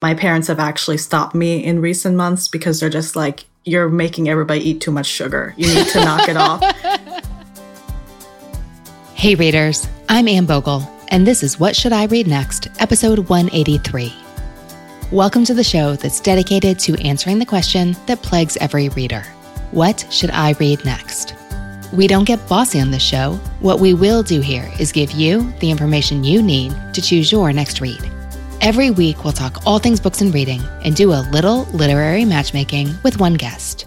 My parents have actually stopped me in recent months because they're just like, you're making everybody eat too much sugar. You need to knock it off. Hey, readers, I'm Anne Bogel, and this is What Should I Read Next, episode 183. Welcome to the show that's dedicated to answering the question that plagues every reader What should I read next? We don't get bossy on this show. What we will do here is give you the information you need to choose your next read. Every week, we'll talk all things books and reading and do a little literary matchmaking with one guest.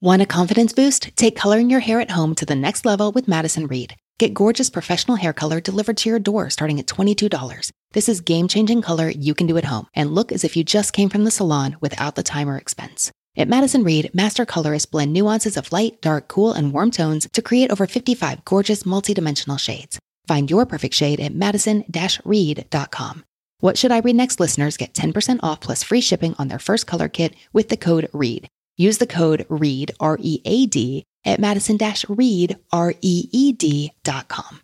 Want a confidence boost? Take coloring your hair at home to the next level with Madison Reed. Get gorgeous professional hair color delivered to your door starting at $22. This is game changing color you can do at home and look as if you just came from the salon without the time or expense. At Madison Reed, master colorists blend nuances of light, dark, cool, and warm tones to create over 55 gorgeous multidimensional shades. Find your perfect shade at madison-reed.com. What Should I Read Next listeners get 10% off plus free shipping on their first color kit with the code READ. Use the code READ, R E A D, at madison reed, R E E D.com.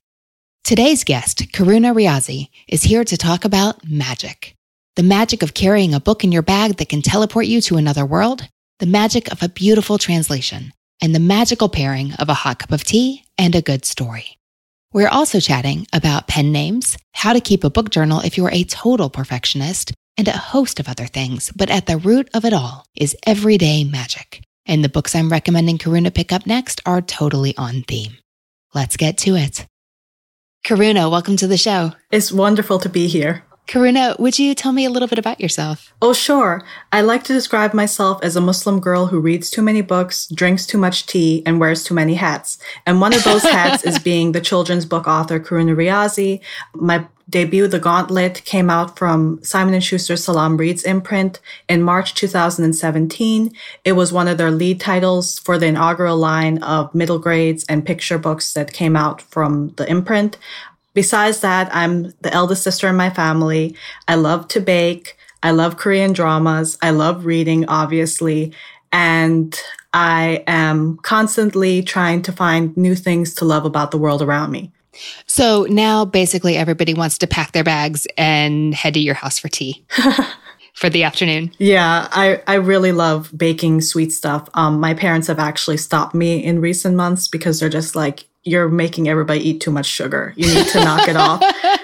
Today's guest, Karuna Riazi, is here to talk about magic. The magic of carrying a book in your bag that can teleport you to another world, the magic of a beautiful translation, and the magical pairing of a hot cup of tea and a good story. We're also chatting about pen names, how to keep a book journal if you're a total perfectionist, and a host of other things, but at the root of it all is everyday magic. And the books I'm recommending Karuna pick up next are totally on theme. Let's get to it. Karuna, welcome to the show. It's wonderful to be here. Karuna, would you tell me a little bit about yourself? Oh, sure. I like to describe myself as a Muslim girl who reads too many books, drinks too much tea, and wears too many hats. And one of those hats is being the children's book author Karuna Riazi. My debut, The Gauntlet, came out from Simon & Schuster Salaam Reads imprint in March 2017. It was one of their lead titles for the inaugural line of middle grades and picture books that came out from the imprint. Besides that, I'm the eldest sister in my family. I love to bake. I love Korean dramas. I love reading, obviously. And I am constantly trying to find new things to love about the world around me. So now basically everybody wants to pack their bags and head to your house for tea. for the afternoon. Yeah, I, I really love baking sweet stuff. Um, my parents have actually stopped me in recent months because they're just like, you're making everybody eat too much sugar. You need to knock it off.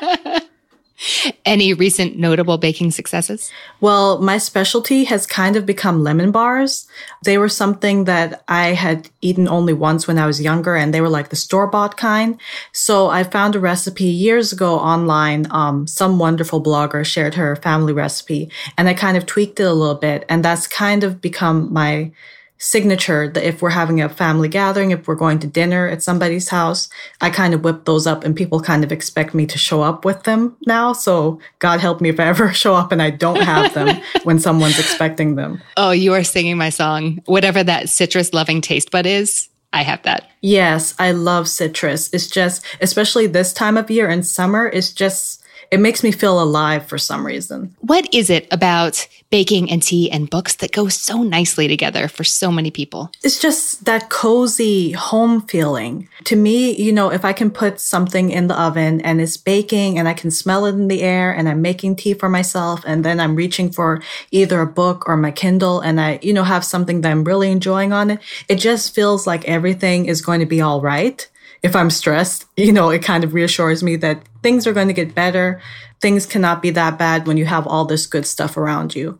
Any recent notable baking successes? Well, my specialty has kind of become lemon bars. They were something that I had eaten only once when I was younger, and they were like the store bought kind. So I found a recipe years ago online. Um, some wonderful blogger shared her family recipe, and I kind of tweaked it a little bit, and that's kind of become my signature that if we're having a family gathering, if we're going to dinner at somebody's house, I kind of whip those up and people kind of expect me to show up with them now. So God help me if I ever show up and I don't have them when someone's expecting them. Oh, you are singing my song. Whatever that citrus loving taste bud is, I have that. Yes, I love citrus. It's just, especially this time of year in summer, it's just it makes me feel alive for some reason. What is it about baking and tea and books that goes so nicely together for so many people? It's just that cozy home feeling. To me, you know, if I can put something in the oven and it's baking and I can smell it in the air and I'm making tea for myself and then I'm reaching for either a book or my Kindle and I, you know, have something that I'm really enjoying on it, it just feels like everything is going to be all right if I'm stressed, you know, it kind of reassures me that things are going to get better. Things cannot be that bad when you have all this good stuff around you.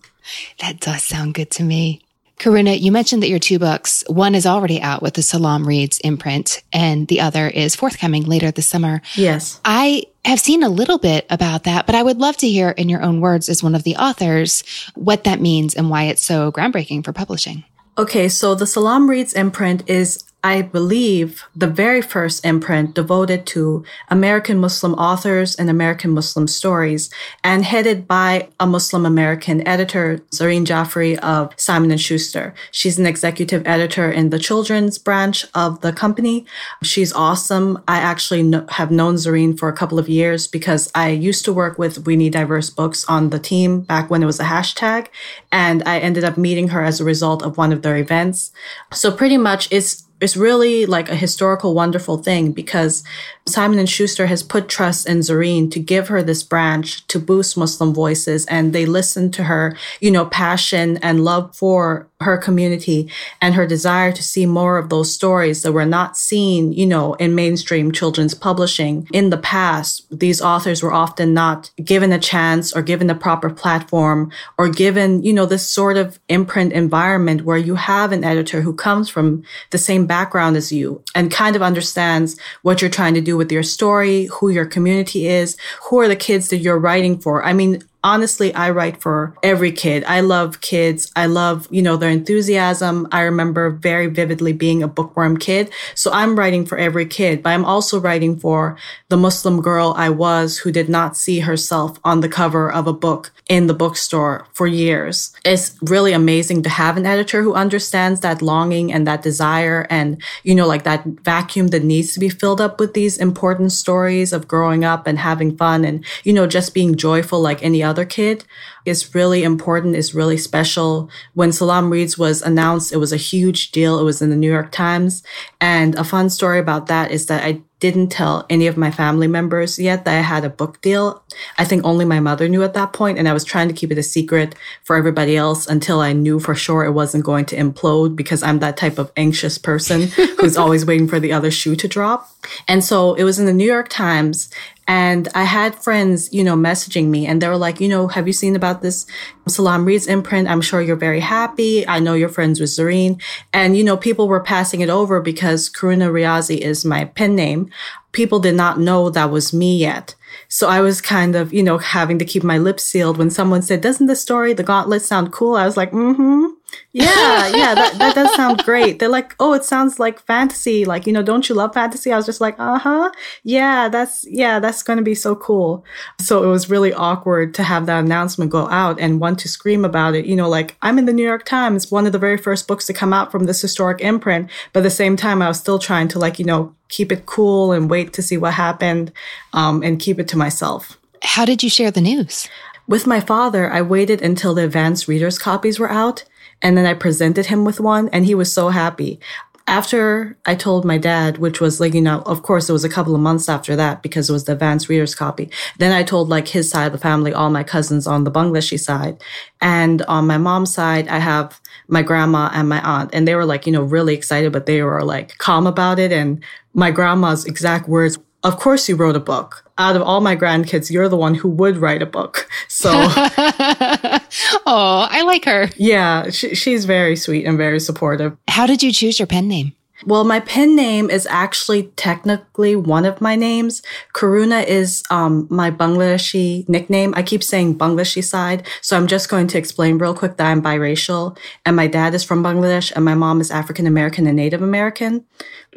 That does sound good to me. Karuna, you mentioned that your two books, one is already out with the Salaam Reads imprint, and the other is forthcoming later this summer. Yes. I have seen a little bit about that, but I would love to hear in your own words as one of the authors what that means and why it's so groundbreaking for publishing. Okay, so the Salaam Reads imprint is I believe, the very first imprint devoted to American Muslim authors and American Muslim stories, and headed by a Muslim American editor, Zareen Jaffery of Simon and Schuster. She's an executive editor in the children's branch of the company. She's awesome. I actually have known Zareen for a couple of years because I used to work with We Need Diverse Books on the team back when it was a hashtag, and I ended up meeting her as a result of one of their events. So pretty much it's it's really like a historical, wonderful thing because Simon and Schuster has put trust in Zareen to give her this branch to boost Muslim voices, and they listen to her, you know, passion and love for her community and her desire to see more of those stories that were not seen, you know, in mainstream children's publishing. In the past, these authors were often not given a chance or given the proper platform or given, you know, this sort of imprint environment where you have an editor who comes from the same background as you and kind of understands what you're trying to do with your story, who your community is, who are the kids that you're writing for. I mean, honestly, I write for every kid. I love kids. I love, you know, their enthusiasm. I remember very vividly being a bookworm kid. So I'm writing for every kid, but I'm also writing for the Muslim girl I was who did not see herself on the cover of a book in the bookstore for years. It's really amazing to have an editor who understands that longing and that desire and, you know, like that vacuum that needs to be filled up with these important stories of growing up and having fun and, you know, just being joyful like any other kid is really important, is really special. When Salaam Reads was announced, it was a huge deal. It was in the New York Times. And a fun story about that is that I didn't tell any of my family members yet that I had a book deal. I think only my mother knew at that point, and I was trying to keep it a secret for everybody else until I knew for sure it wasn't going to implode because I'm that type of anxious person who's always waiting for the other shoe to drop. And so it was in the New York Times, and I had friends, you know, messaging me and they were like, you know, have you seen about this Salaam Reads imprint? I'm sure you're very happy. I know you're friends with Zareen. And, you know, people were passing it over because Karuna Riazi is my pen name. People did not know that was me yet. So I was kind of, you know, having to keep my lips sealed when someone said, doesn't the story, The Gauntlet sound cool? I was like, mm-hmm. Yeah, yeah, that, that does sound great. They're like, oh, it sounds like fantasy. Like, you know, don't you love fantasy? I was just like, uh huh. Yeah, that's, yeah, that's going to be so cool. So it was really awkward to have that announcement go out and want to scream about it. You know, like, I'm in the New York Times, one of the very first books to come out from this historic imprint. But at the same time, I was still trying to, like, you know, keep it cool and wait to see what happened um, and keep it to myself. How did you share the news? With my father, I waited until the advanced readers' copies were out and then I presented him with one and he was so happy. After I told my dad, which was like, you know, of course it was a couple of months after that because it was the advanced reader's copy. Then I told like his side of the family, all my cousins on the Bangladeshi side. And on my mom's side, I have my grandma and my aunt. And they were like, you know, really excited, but they were like calm about it. And my grandma's exact words of course you wrote a book. Out of all my grandkids, you're the one who would write a book. So, oh, I like her. Yeah, she, she's very sweet and very supportive. How did you choose your pen name? Well, my pen name is actually technically one of my names. Karuna is um, my Bangladeshi nickname. I keep saying Bangladeshi side. So I'm just going to explain real quick that I'm biracial and my dad is from Bangladesh and my mom is African American and Native American.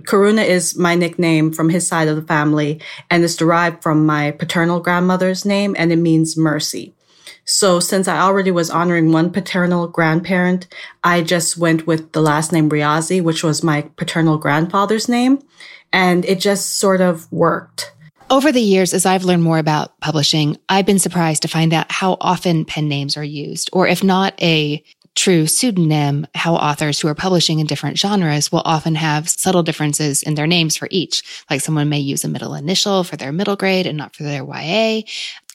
Karuna is my nickname from his side of the family and is derived from my paternal grandmother's name and it means mercy. So since I already was honoring one paternal grandparent, I just went with the last name Riazi, which was my paternal grandfather's name. And it just sort of worked. Over the years, as I've learned more about publishing, I've been surprised to find out how often pen names are used, or if not a true pseudonym, how authors who are publishing in different genres will often have subtle differences in their names for each. Like someone may use a middle initial for their middle grade and not for their YA.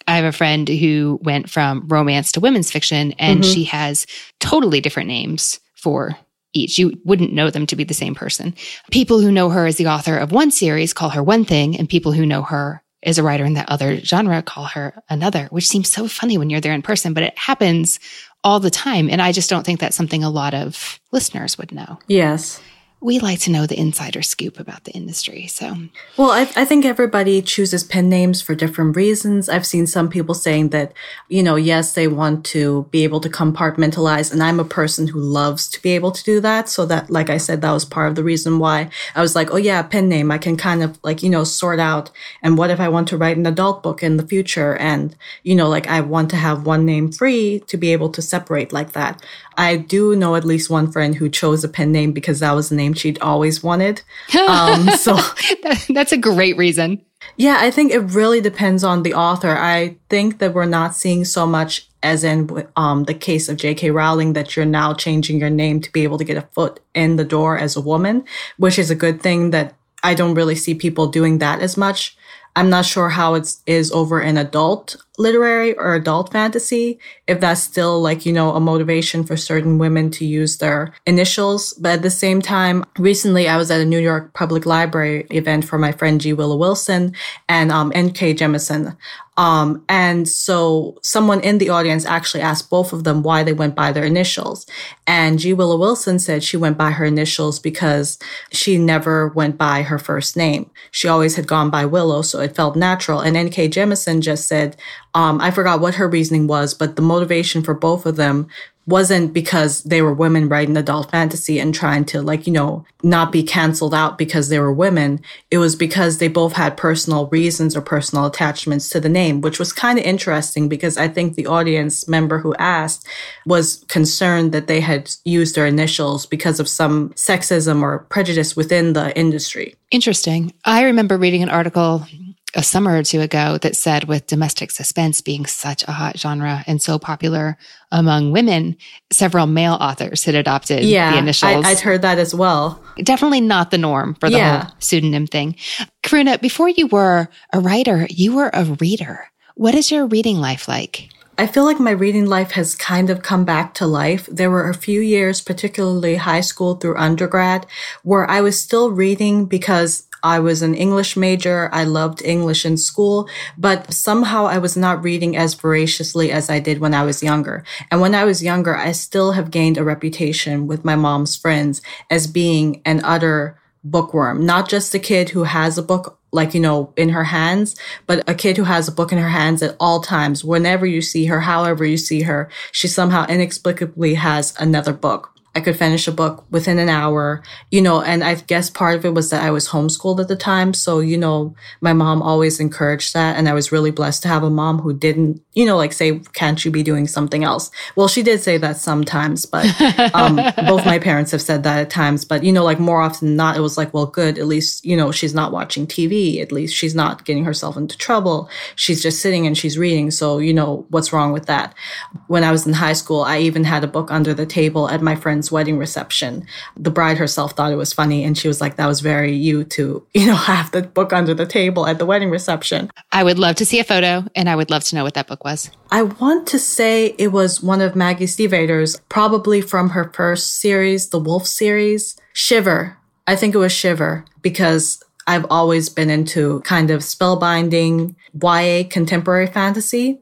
I have a friend who went from romance to women's fiction and mm-hmm. she has totally different names for each. You wouldn't know them to be the same person. People who know her as the author of one series call her one thing, and people who know her as a writer in that other genre call her another, which seems so funny when you're there in person, but it happens all the time. And I just don't think that's something a lot of listeners would know. Yes we like to know the insider scoop about the industry. So, well, I, I, think everybody chooses pen names for different reasons. I've seen some people saying that, you know, yes, they want to be able to compartmentalize. And I'm a person who loves to be able to do that. So that, like I said, that was part of the reason why I was like, oh yeah, pen name. I can kind of like, you know, sort out. And what if I want to write an adult book in the future? And, you know, like I want to have one name free to be able to separate like that. I do know at least one friend who chose a pen name because that was the name she'd always wanted. Um, so that's a great reason. Yeah, I think it really depends on the author. I think that we're not seeing so much as in um, the case of J.K. Rowling that you're now changing your name to be able to get a foot in the door as a woman, which is a good thing that I don't really see people doing that as much. I'm not sure how it is over in adult literary or adult fantasy, if that's still like, you know, a motivation for certain women to use their initials. But at the same time, recently I was at a New York Public Library event for my friend G. Willow Wilson and um, N.K. Jemisin. Um, and so someone in the audience actually asked both of them why they went by their initials. And G. Willow Wilson said she went by her initials because she never went by her first name. She always had gone by Willow, so it felt natural. And N.K. Jemisin just said, um, I forgot what her reasoning was, but the motivation for both of them wasn't because they were women writing adult fantasy and trying to like, you know, not be canceled out because they were women. It was because they both had personal reasons or personal attachments to the name, which was kind of interesting because I think the audience member who asked was concerned that they had used their initials because of some sexism or prejudice within the industry. Interesting. I remember reading an article a summer or two ago that said with domestic suspense being such a hot genre and so popular among women, several male authors had adopted yeah, the initials. I, would heard that as well. Definitely not the norm for the yeah. whole pseudonym thing. Karuna, before you were a writer, you were a reader. What is your reading life like? I feel like my reading life has kind of come back to life. There were a few years, particularly high school through undergrad, where I was still reading because I was an English major. I loved English in school, but somehow I was not reading as voraciously as I did when I was younger. And when I was younger, I still have gained a reputation with my mom's friends as being an utter bookworm, not just a kid who has a book like, you know, in her hands, but a kid who has a book in her hands at all times. Whenever you see her, however you see her, she somehow inexplicably has another book. I could finish a book within an hour, you know, and I guess part of it was that I was homeschooled at the time. So, you know, my mom always encouraged that. And I was really blessed to have a mom who didn't, you know, like say, can't you be doing something else? Well, she did say that sometimes, but um, both my parents have said that at times. But, you know, like more often than not, it was like, well, good. At least, you know, she's not watching TV. At least she's not getting herself into trouble. She's just sitting and she's reading. So, you know, what's wrong with that? When I was in high school, I even had a book under the table at my friend's wedding reception. The bride herself thought it was funny and she was like, that was very you to, you know, have the book under the table at the wedding reception. I would love to see a photo and I would love to know what that book was. I want to say it was one of Maggie Stiefvater's, probably from her first series, the Wolf series, Shiver. I think it was Shiver because I've always been into kind of spellbinding YA contemporary fantasy.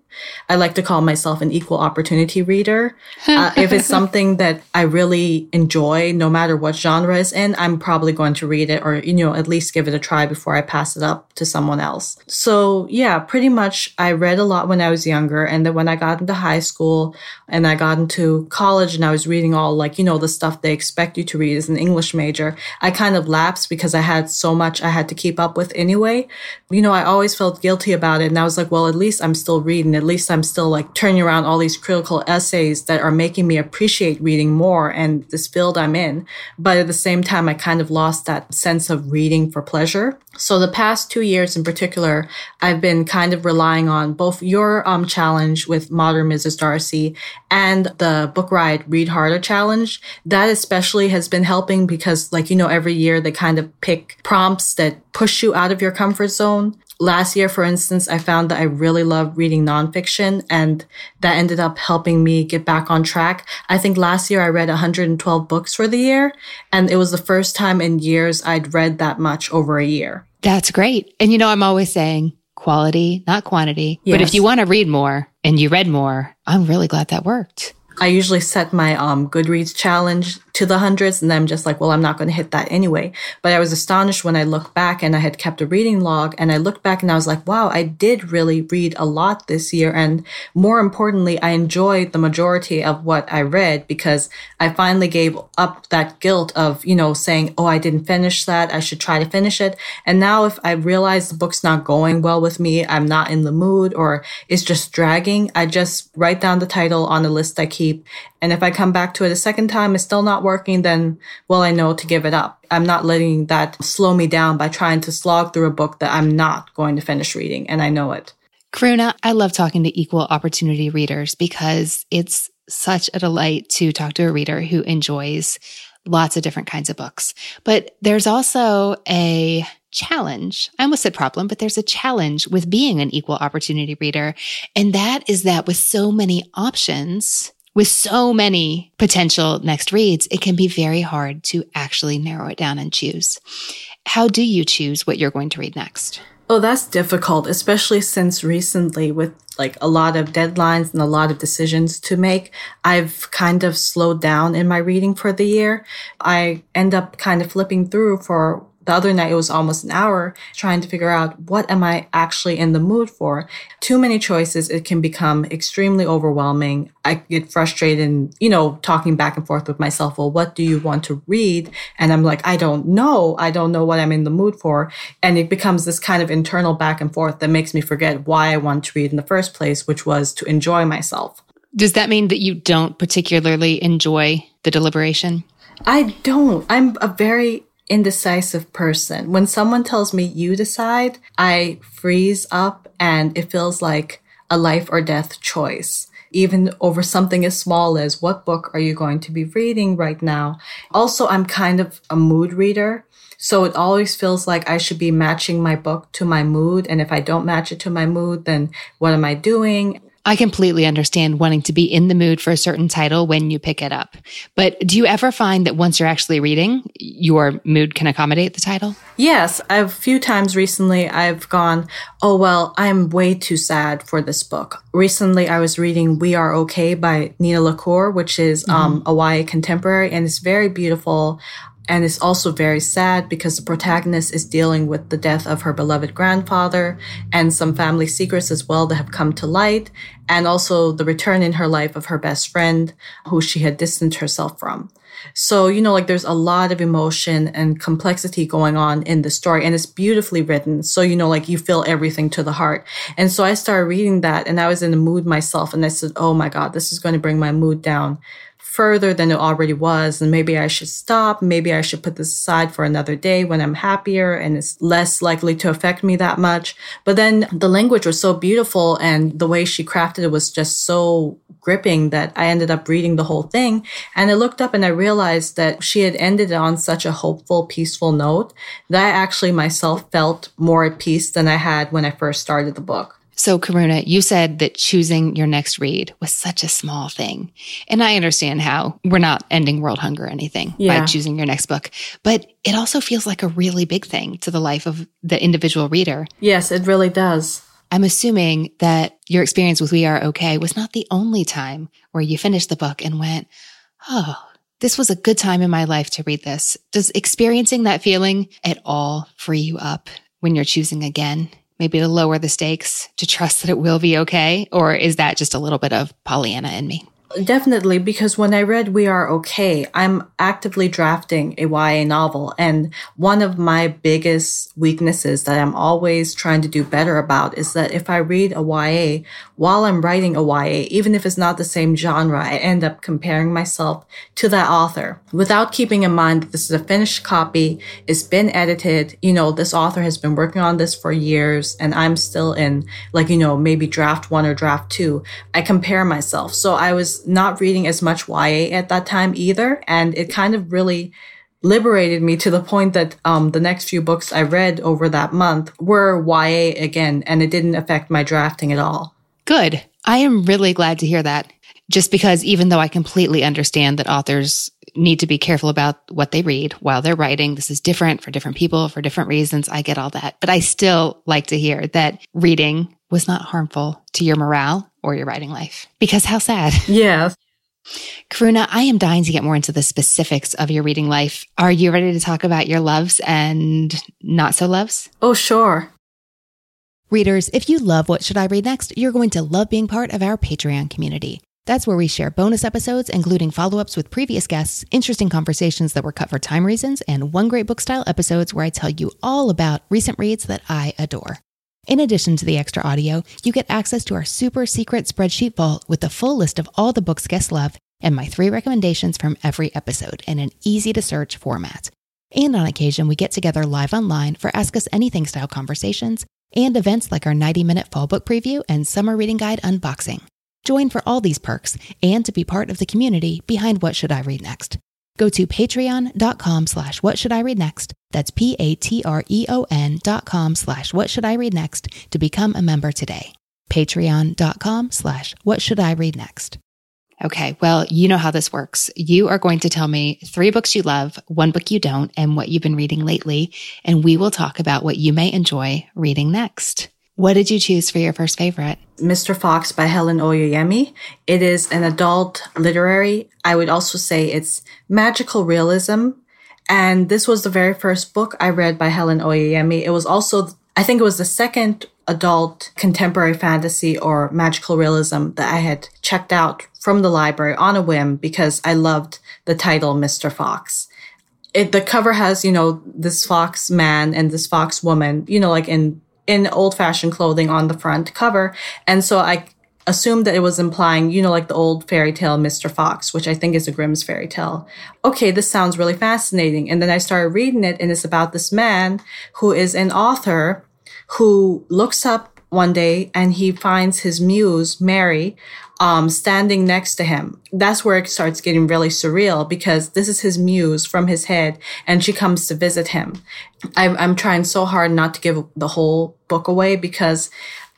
I like to call myself an equal opportunity reader. Uh, if it's something that I really enjoy, no matter what genre it's in, I'm probably going to read it or, you know, at least give it a try before I pass it up to someone else. So yeah, pretty much I read a lot when I was younger. And then when I got into high school and I got into college and I was reading all like, you know, the stuff they expect you to read as an English major, I kind of lapsed because I had so much I had to keep up with anyway. You know, I always felt guilty about it. And I was like, well, at least I'm still reading. At least I'm still like turning around all these critical essays that are making me appreciate reading more and this field I'm in. But at the same time, I kind of lost that sense of reading for pleasure. So the past two years in particular, I've been kind of relying on both your um, challenge with Modern Mrs. Darcy and the Book Riot Read Harder challenge. That especially has been helping because like, you know, every year they kind of pick prompts that push you out of your comfort zone. Last year, for instance, I found that I really love reading nonfiction and that ended up helping me get back on track. I think last year I read 112 books for the year and it was the first time in years I'd read that much over a year. That's great. And you know, I'm always saying quality, not quantity. Yes. But if you want to read more and you read more, I'm really glad that worked. I usually set my um, Goodreads challenge to the hundreds and I'm just like, well, I'm not going to hit that anyway. But I was astonished when I looked back and I had kept a reading log and I looked back and I was like, wow, I did really read a lot this year. And more importantly, I enjoyed the majority of what I read because I finally gave up that guilt of, you know, saying, oh, I didn't finish that. I should try to finish it. And now if I realize the book's not going well with me, I'm not in the mood or it's just dragging, I just write down the title on a list I keep. And if I come back to it a second time, it's still not working, then, well, I know to give it up. I'm not letting that slow me down by trying to slog through a book that I'm not going to finish reading. And I know it. Karuna, I love talking to equal opportunity readers because it's such a delight to talk to a reader who enjoys lots of different kinds of books. But there's also a challenge. I almost said problem, but there's a challenge with being an equal opportunity reader. And that is that with so many options, with so many potential next reads, it can be very hard to actually narrow it down and choose. How do you choose what you're going to read next? Oh, that's difficult, especially since recently with like a lot of deadlines and a lot of decisions to make, I've kind of slowed down in my reading for the year. I end up kind of flipping through for the other night, it was almost an hour trying to figure out what am I actually in the mood for. Too many choices, it can become extremely overwhelming. I get frustrated and, you know, talking back and forth with myself. Well, what do you want to read? And I'm like, I don't know. I don't know what I'm in the mood for. And it becomes this kind of internal back and forth that makes me forget why I want to read in the first place, which was to enjoy myself. Does that mean that you don't particularly enjoy the deliberation? I don't. I'm a very indecisive person. When someone tells me you decide, I freeze up and it feels like a life or death choice. Even over something as small as what book are you going to be reading right now? Also, I'm kind of a mood reader. So it always feels like I should be matching my book to my mood. And if I don't match it to my mood, then what am I doing? I completely understand wanting to be in the mood for a certain title when you pick it up. But do you ever find that once you're actually reading, your mood can accommodate the title? Yes. A few times recently, I've gone, oh, well, I'm way too sad for this book. Recently, I was reading We Are Okay by Nina LaCour, which is mm-hmm. um, a YA contemporary, and it's very beautiful. And it's also very sad because the protagonist is dealing with the death of her beloved grandfather and some family secrets as well that have come to light. And also the return in her life of her best friend who she had distanced herself from. So, you know, like there's a lot of emotion and complexity going on in the story and it's beautifully written. So, you know, like you feel everything to the heart. And so I started reading that and I was in the mood myself and I said, Oh my God, this is going to bring my mood down further than it already was. And maybe I should stop. Maybe I should put this aside for another day when I'm happier and it's less likely to affect me that much. But then the language was so beautiful and the way she crafted it was just so gripping that I ended up reading the whole thing. And I looked up and I realized that she had ended on such a hopeful, peaceful note that I actually myself felt more at peace than I had when I first started the book. So, Karuna, you said that choosing your next read was such a small thing. And I understand how we're not ending world hunger or anything yeah. by choosing your next book, but it also feels like a really big thing to the life of the individual reader. Yes, it really does. I'm assuming that your experience with We Are Okay was not the only time where you finished the book and went, Oh, this was a good time in my life to read this. Does experiencing that feeling at all free you up when you're choosing again maybe to lower the stakes, to trust that it will be okay? Or is that just a little bit of Pollyanna in me? Definitely, because when I read We Are Okay, I'm actively drafting a YA novel. And one of my biggest weaknesses that I'm always trying to do better about is that if I read a YA while I'm writing a YA, even if it's not the same genre, I end up comparing myself to that author without keeping in mind that this is a finished copy. It's been edited. You know, this author has been working on this for years and I'm still in like, you know, maybe draft one or draft two. I compare myself. So I was not reading as much YA at that time either. And it kind of really liberated me to the point that um, the next few books I read over that month were YA again, and it didn't affect my drafting at all. Good. I am really glad to hear that. Just because even though I completely understand that authors need to be careful about what they read while they're writing, this is different for different people for different reasons. I get all that. But I still like to hear that reading was not harmful to your morale or your writing life. Because how sad. Yes. Karuna, I am dying to get more into the specifics of your reading life. Are you ready to talk about your loves and not so loves? Oh, sure. Readers, if you love What Should I Read Next, you're going to love being part of our Patreon community. That's where we share bonus episodes, including follow ups with previous guests, interesting conversations that were cut for time reasons, and one great book style episodes where I tell you all about recent reads that I adore. In addition to the extra audio, you get access to our super secret spreadsheet vault with the full list of all the books guests love and my three recommendations from every episode in an easy to search format. And on occasion, we get together live online for Ask Us Anything style conversations and events like our 90 minute fall book preview and summer reading guide unboxing. Join for all these perks and to be part of the community behind What Should I Read Next. Go to patreon.com slash what should I read next. That's P-A-T-R-E-O-N dot com slash what should I read next to become a member today. Patreon.com slash what should I read next. Okay, well, you know how this works. You are going to tell me three books you love, one book you don't, and what you've been reading lately, and we will talk about what you may enjoy reading next. What did you choose for your first favorite? Mr. Fox by Helen Oyeyemi. It is an adult literary. I would also say it's magical realism. And this was the very first book I read by Helen Oyeyemi. It was also, I think it was the second adult contemporary fantasy or magical realism that I had checked out from the library on a whim because I loved the title Mr. Fox. It, the cover has, you know, this fox man and this fox woman, you know, like in in old fashioned clothing on the front cover. And so I assumed that it was implying, you know, like the old fairy tale Mr. Fox, which I think is a Grimm's fairy tale. Okay, this sounds really fascinating. And then I started reading it and it's about this man who is an author who looks up one day and he finds his muse, Mary, um, standing next to him. That's where it starts getting really surreal because this is his muse from his head and she comes to visit him. I'm, I'm trying so hard not to give the whole book away because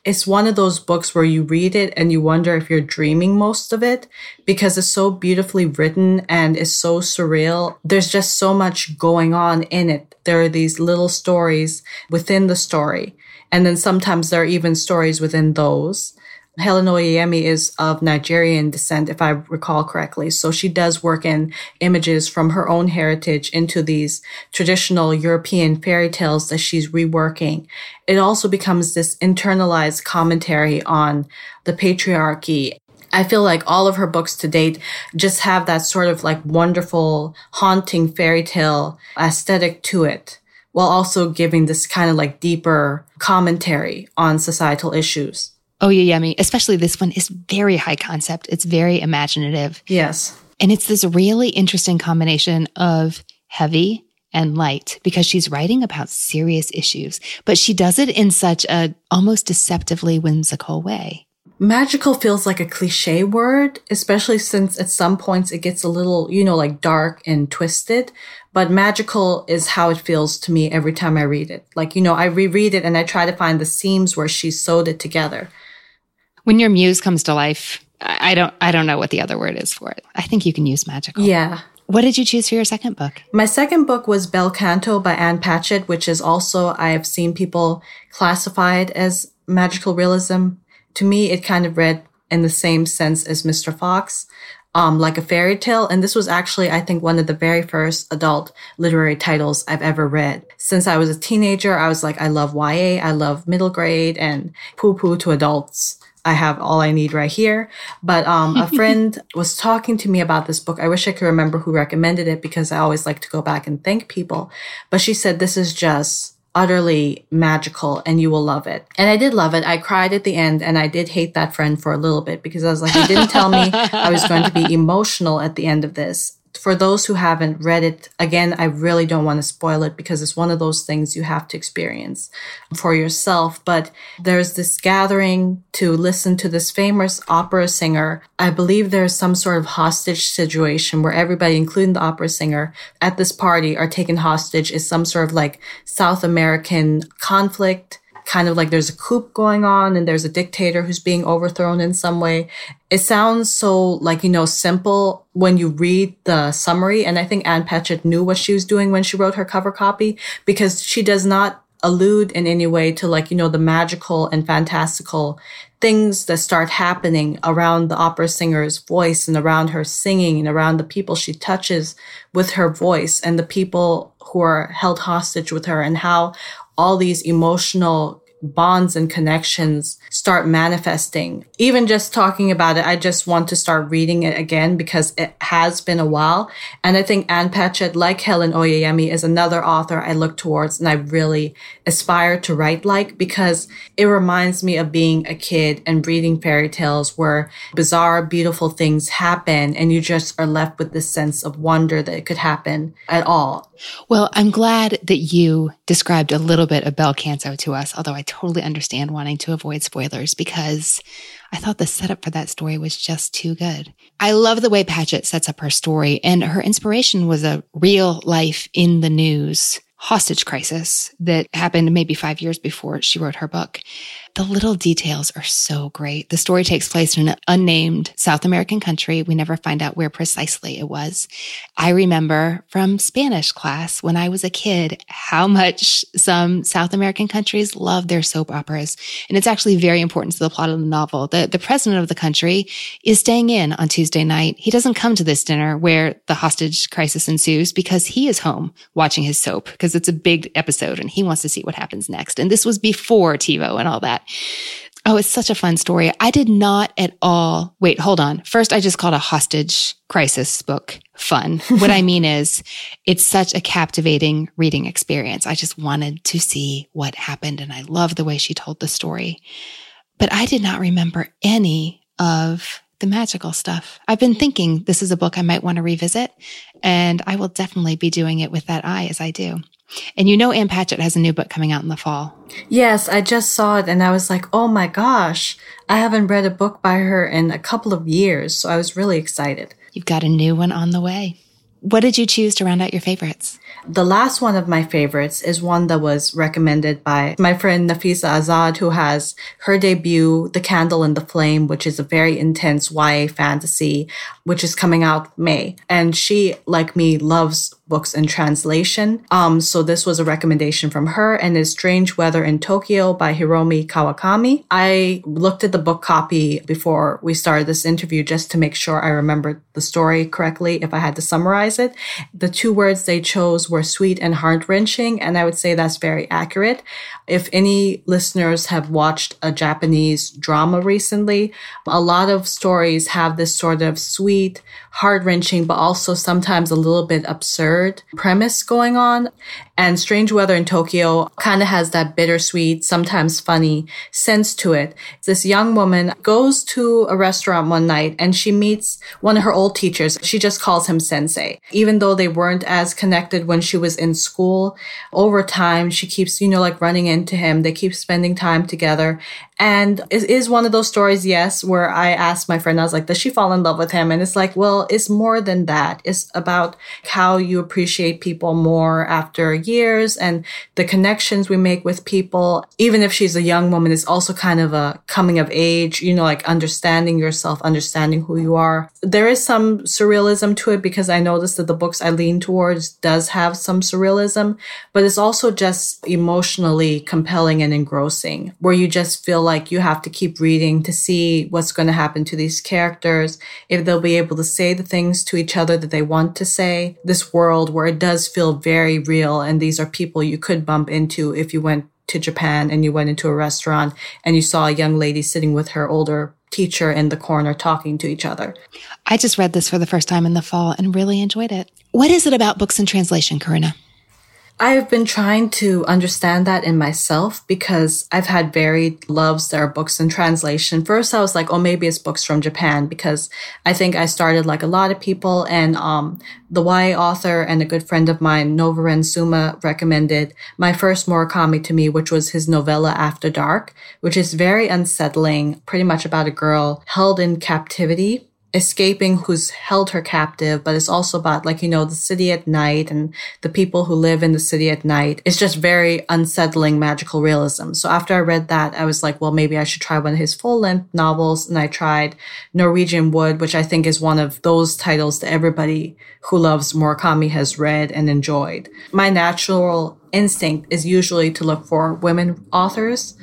it's one of those books where you read it and you wonder if you're dreaming most of it because it's so beautifully written and it's so surreal. There's just so much going on in it. There are these little stories within the story. And then sometimes there are even stories within those. Helen Oyeyemi is of Nigerian descent, if I recall correctly. So she does work in images from her own heritage into these traditional European fairy tales that she's reworking. It also becomes this internalized commentary on the patriarchy. I feel like all of her books to date just have that sort of like wonderful, haunting fairy tale aesthetic to it while also giving this kind of like deeper commentary on societal issues. Oh, Oyeyemi, especially this one, is very high concept. It's very imaginative. Yes. And it's this really interesting combination of heavy and light because she's writing about serious issues, but she does it in such a almost deceptively whimsical way. Magical feels like a cliche word, especially since at some points it gets a little, you know, like dark and twisted. But magical is how it feels to me every time I read it. Like, you know, I reread it and I try to find the seams where she sewed it together when your muse comes to life, I don't I don't know what the other word is for it. I think you can use magical. Yeah. What did you choose for your second book? My second book was Bel Canto by Ann Patchett, which is also I have seen people classify it as magical realism. To me, it kind of read in the same sense as Mr. Fox, um, like a fairy tale. And this was actually, I think, one of the very first adult literary titles I've ever read. Since I was a teenager, I was like, I love YA, I love middle grade and poo poo to adults. I have all I need right here. But um, a friend was talking to me about this book. I wish I could remember who recommended it because I always like to go back and thank people. But she said, this is just utterly magical and you will love it. And I did love it. I cried at the end and I did hate that friend for a little bit because I was like, you didn't tell me I was going to be emotional at the end of this. For those who haven't read it, again, I really don't want to spoil it because it's one of those things you have to experience for yourself. But there's this gathering to listen to this famous opera singer. I believe there's some sort of hostage situation where everybody, including the opera singer at this party are taken hostage is some sort of like South American conflict kind of like there's a coup going on and there's a dictator who's being overthrown in some way. It sounds so like, you know, simple when you read the summary. And I think Ann Patchett knew what she was doing when she wrote her cover copy because she does not allude in any way to like, you know, the magical and fantastical things that start happening around the opera singer's voice and around her singing and around the people she touches with her voice and the people who are held hostage with her and how all these emotional bonds and connections start manifesting. Even just talking about it, I just want to start reading it again because it has been a while. And I think Ann Patchett, like Helen Oyeyemi, is another author I look towards and I really aspire to write like because it reminds me of being a kid and reading fairy tales where bizarre, beautiful things happen and you just are left with this sense of wonder that it could happen at all. Well, I'm glad that you described a little bit of Bel Canto to us, although I totally understand wanting to avoid spoilers because I thought the setup for that story was just too good. I love the way Patchett sets up her story, and her inspiration was a real life in the news hostage crisis that happened maybe five years before she wrote her book. The little details are so great. The story takes place in an unnamed South American country. We never find out where precisely it was. I remember from Spanish class when I was a kid how much some South American countries love their soap operas. And it's actually very important to the plot of the novel. The, the president of the country is staying in on Tuesday night. He doesn't come to this dinner where the hostage crisis ensues because he is home watching his soap because it's a big episode and he wants to see what happens next. And this was before TiVo and all that. Oh, it's such a fun story. I did not at all. Wait, hold on. First, I just called a hostage crisis book fun. what I mean is it's such a captivating reading experience. I just wanted to see what happened and I love the way she told the story. But I did not remember any of the magical stuff. I've been thinking this is a book I might want to revisit and I will definitely be doing it with that eye as I do. And you know, Ann Patchett has a new book coming out in the fall. Yes, I just saw it and I was like, oh my gosh, I haven't read a book by her in a couple of years. So I was really excited. You've got a new one on the way. What did you choose to round out your favorites? The last one of my favorites is one that was recommended by my friend Nafiza Azad, who has her debut, The Candle and the Flame, which is a very intense YA fantasy, which is coming out May. And she, like me, loves books in translation. Um, so this was a recommendation from her and is Strange Weather in Tokyo by Hiromi Kawakami. I looked at the book copy before we started this interview just to make sure I remembered the story correctly if I had to summarize it. The two words they chose were sweet and heart wrenching, and I would say that's very accurate. If any listeners have watched a Japanese drama recently, a lot of stories have this sort of sweet, heart wrenching, but also sometimes a little bit absurd premise going on. And Strange Weather in Tokyo kind of has that bittersweet, sometimes funny sense to it. This young woman goes to a restaurant one night and she meets one of her old teachers. She just calls him sensei. Even though they weren't as connected when she was in school, over time, she keeps, you know, like running into him. They keep spending time together. And it is one of those stories, yes, where I asked my friend, I was like, does she fall in love with him? And it's like, well, it's more than that. It's about how you appreciate people more after years and the connections we make with people. Even if she's a young woman, it's also kind of a coming of age, you know, like understanding yourself, understanding who you are. There is some surrealism to it because I noticed that the books I lean towards does have some surrealism, but it's also just emotionally compelling and engrossing where you just feel like you have to keep reading to see what's going to happen to these characters, if they'll be able to say the things to each other that they want to say. This world where it does feel very real and these are people you could bump into if you went to Japan and you went into a restaurant and you saw a young lady sitting with her older teacher in the corner talking to each other. I just read this for the first time in the fall and really enjoyed it. What is it about books in translation, Karuna? I've been trying to understand that in myself because I've had varied loves that are books in translation. First, I was like, oh, maybe it's books from Japan because I think I started like a lot of people and, um, the YA author and a good friend of mine, Nova Ren Suma, recommended my first Murakami to me, which was his novella After Dark, which is very unsettling, pretty much about a girl held in captivity escaping who's held her captive, but it's also about like, you know, the city at night and the people who live in the city at night. It's just very unsettling magical realism. So after I read that, I was like, well, maybe I should try one of his full length novels. And I tried Norwegian Wood, which I think is one of those titles that everybody who loves Murakami has read and enjoyed. My natural instinct is usually to look for women authors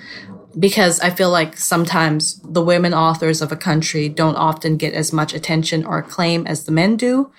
because I feel like sometimes the women authors of a country don't often get as much attention or acclaim as the men do.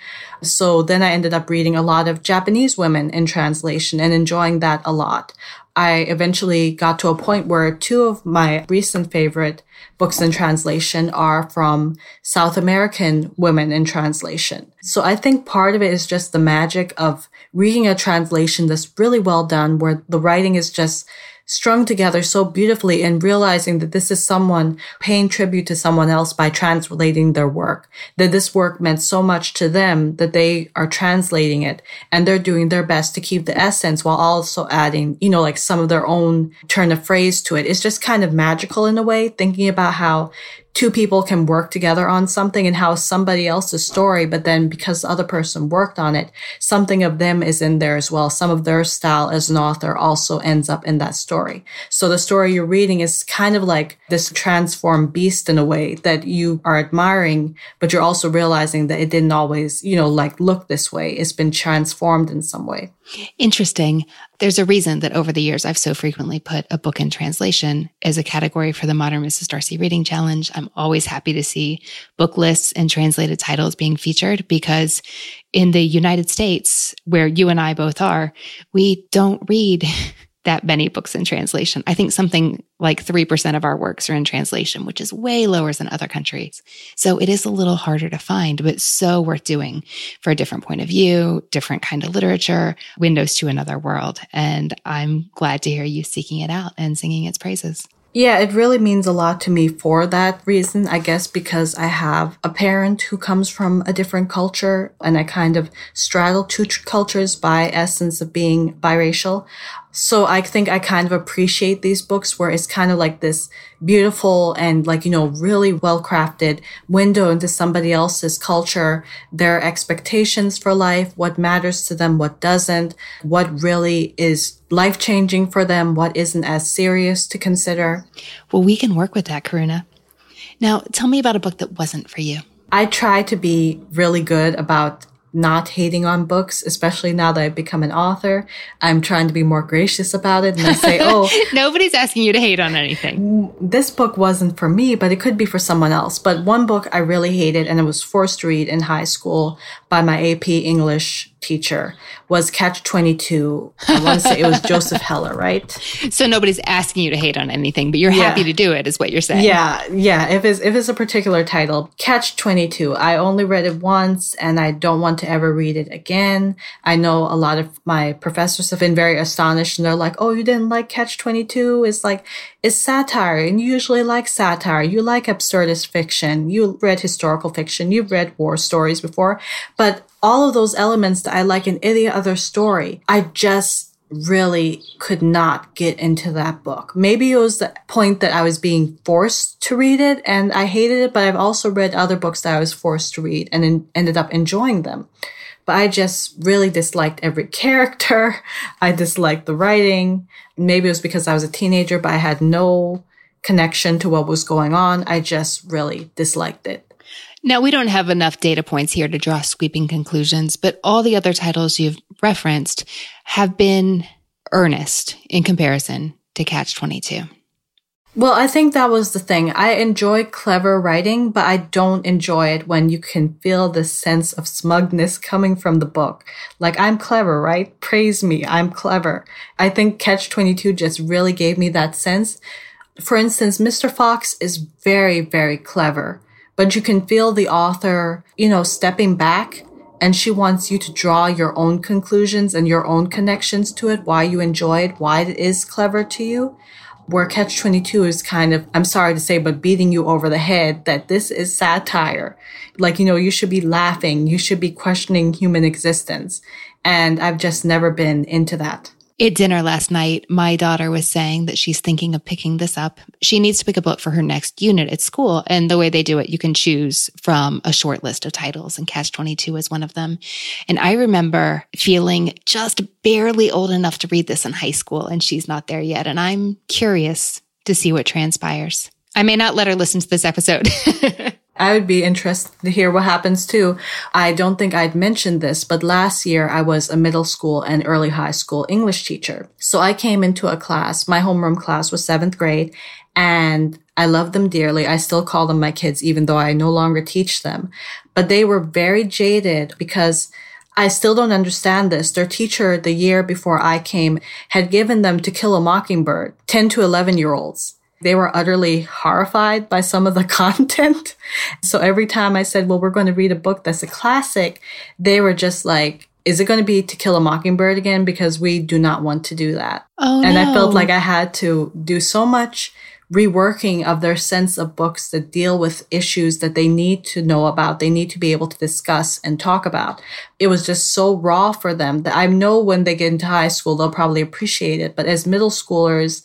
So then I ended up reading a lot of Japanese women in translation and enjoying that a lot. I eventually got to a point where two of my recent favorite books in translation are from South American women in translation. So I think part of it is just the magic of reading a translation that's really well done where the writing is just strung together so beautifully and realizing that this is someone paying tribute to someone else by translating their work, that this work meant so much to them that they are translating it and they're doing their best to keep the essence while also adding, you know, like some of their own turn of phrase to it. It's just kind of magical in a way, thinking about how two people can work together on something and how somebody else's story, but then because the other person worked on it, something of them is in there as well. Some of their style as an author also ends up in that story. So the story you're reading is kind of like this transformed beast in a way that you are admiring, but you're also realizing that it didn't always, you know, like look this way. It's been transformed in some way. Interesting. There's a reason that over the years I've so frequently put a book in translation as a category for the Modern Mrs. Darcy Reading Challenge. I'm always happy to see book lists and translated titles being featured because in the United States, where you and I both are, we don't read that many books in translation. I think something like 3% of our works are in translation, which is way lower than other countries. So it is a little harder to find, but so worth doing for a different point of view, different kind of literature, windows to another world. And I'm glad to hear you seeking it out and singing its praises. Yeah, it really means a lot to me for that reason, I guess, because I have a parent who comes from a different culture and I kind of straddle two cultures by essence of being biracial. So I think I kind of appreciate these books where it's kind of like this beautiful and like, you know, really well crafted window into somebody else's culture, their expectations for life, what matters to them, what doesn't, what really is life changing for them, what isn't as serious to consider. Well, we can work with that, Karuna. Now, tell me about a book that wasn't for you. I try to be really good about not hating on books, especially now that I've become an author. I'm trying to be more gracious about it. And I say, oh, nobody's asking you to hate on anything. Mm, this book wasn't for me, but it could be for someone else. But one book I really hated and I was forced to read in high school by my AP English teacher was Catch 22. I want to say it was Joseph Heller, right? So nobody's asking you to hate on anything, but you're yeah. happy to do it, is what you're saying. Yeah, yeah. If it's, if it's a particular title, Catch 22. I only read it once and I don't want to ever read it again. I know a lot of my professors have been very astonished and they're like, oh, you didn't like Catch 22? It's like, it's satire and you usually like satire. You like absurdist fiction. You read historical fiction. You've read war stories before, but all of those elements that I like in any other story, I just really could not get into that book. Maybe it was the point that I was being forced to read it and I hated it, but I've also read other books that I was forced to read and in, ended up enjoying them. But I just really disliked every character. I disliked the writing. Maybe it was because I was a teenager, but I had no connection to what was going on. I just really disliked it. Now, we don't have enough data points here to draw sweeping conclusions, but all the other titles you've referenced have been earnest in comparison to Catch 22. Well, I think that was the thing. I enjoy clever writing, but I don't enjoy it when you can feel the sense of smugness coming from the book. Like, I'm clever, right? Praise me. I'm clever. I think Catch 22 just really gave me that sense. For instance, Mr. Fox is very, very clever but you can feel the author, you know, stepping back and she wants you to draw your own conclusions and your own connections to it, why you enjoy it, why it is clever to you. Where Catch 22 is kind of, I'm sorry to say, but beating you over the head that this is satire. Like, you know, you should be laughing. You should be questioning human existence. And I've just never been into that. At dinner last night, my daughter was saying that she's thinking of picking this up. She needs to pick a book for her next unit at school. And the way they do it, you can choose from a short list of titles, and Catch 22 is one of them. And I remember feeling just barely old enough to read this in high school, and she's not there yet. And I'm curious to see what transpires. I may not let her listen to this episode. I would be interested to hear what happens too. I don't think I'd mentioned this, but last year I was a middle school and early high school English teacher. So I came into a class, my homeroom class was seventh grade, and I love them dearly. I still call them my kids, even though I no longer teach them. But they were very jaded because I still don't understand this. Their teacher, the year before I came, had given them to kill a mockingbird, 10 to 11 year olds. They were utterly horrified by some of the content. So every time I said, well, we're going to read a book that's a classic, they were just like, is it going to be To Kill a Mockingbird again? Because we do not want to do that. Oh, and no. I felt like I had to do so much reworking of their sense of books that deal with issues that they need to know about, they need to be able to discuss and talk about. It was just so raw for them that I know when they get into high school, they'll probably appreciate it. But as middle schoolers,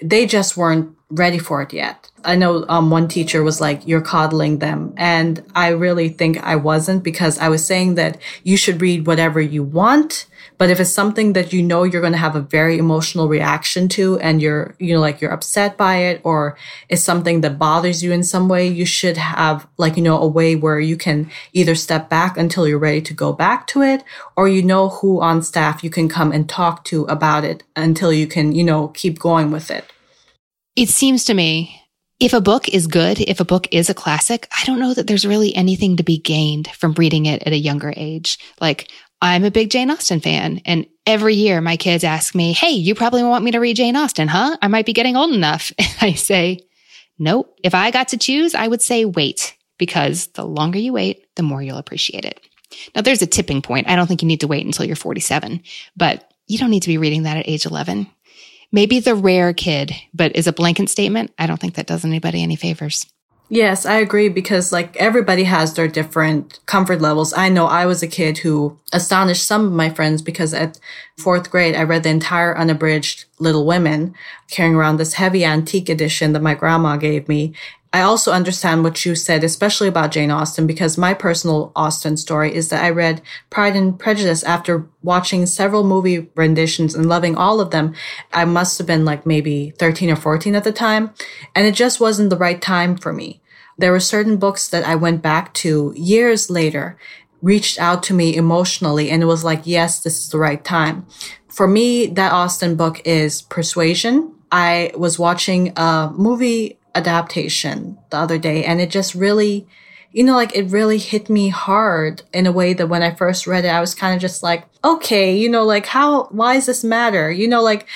they just weren't ready for it yet. I know um, one teacher was like, you're coddling them. And I really think I wasn't because I was saying that you should read whatever you want. But if it's something that you know you're going to have a very emotional reaction to and you're, you know, like you're upset by it or it's something that bothers you in some way, you should have like, you know, a way where you can either step back until you're ready to go back to it or you know who on staff you can come and talk to about it until you can, you know, keep going with it. It seems to me if a book is good, if a book is a classic, I don't know that there's really anything to be gained from reading it at a younger age. Like, I'm a big Jane Austen fan, and every year my kids ask me, Hey, you probably want me to read Jane Austen, huh? I might be getting old enough. And I say, Nope. If I got to choose, I would say wait, because the longer you wait, the more you'll appreciate it. Now, there's a tipping point. I don't think you need to wait until you're 47, but you don't need to be reading that at age 11 maybe the rare kid, but is a blanket statement. I don't think that does anybody any favors. Yes, I agree because like everybody has their different comfort levels. I know I was a kid who astonished some of my friends because at fourth grade, I read the entire unabridged Little Women carrying around this heavy antique edition that my grandma gave me. I also understand what you said, especially about Jane Austen, because my personal Austen story is that I read Pride and Prejudice after watching several movie renditions and loving all of them. I must have been like maybe 13 or 14 at the time, and it just wasn't the right time for me. There were certain books that I went back to years later, reached out to me emotionally, and it was like, yes, this is the right time. For me, that Austen book is Persuasion. I was watching a movie adaptation the other day and it just really you know like it really hit me hard in a way that when i first read it i was kind of just like okay you know like how why does this matter you know like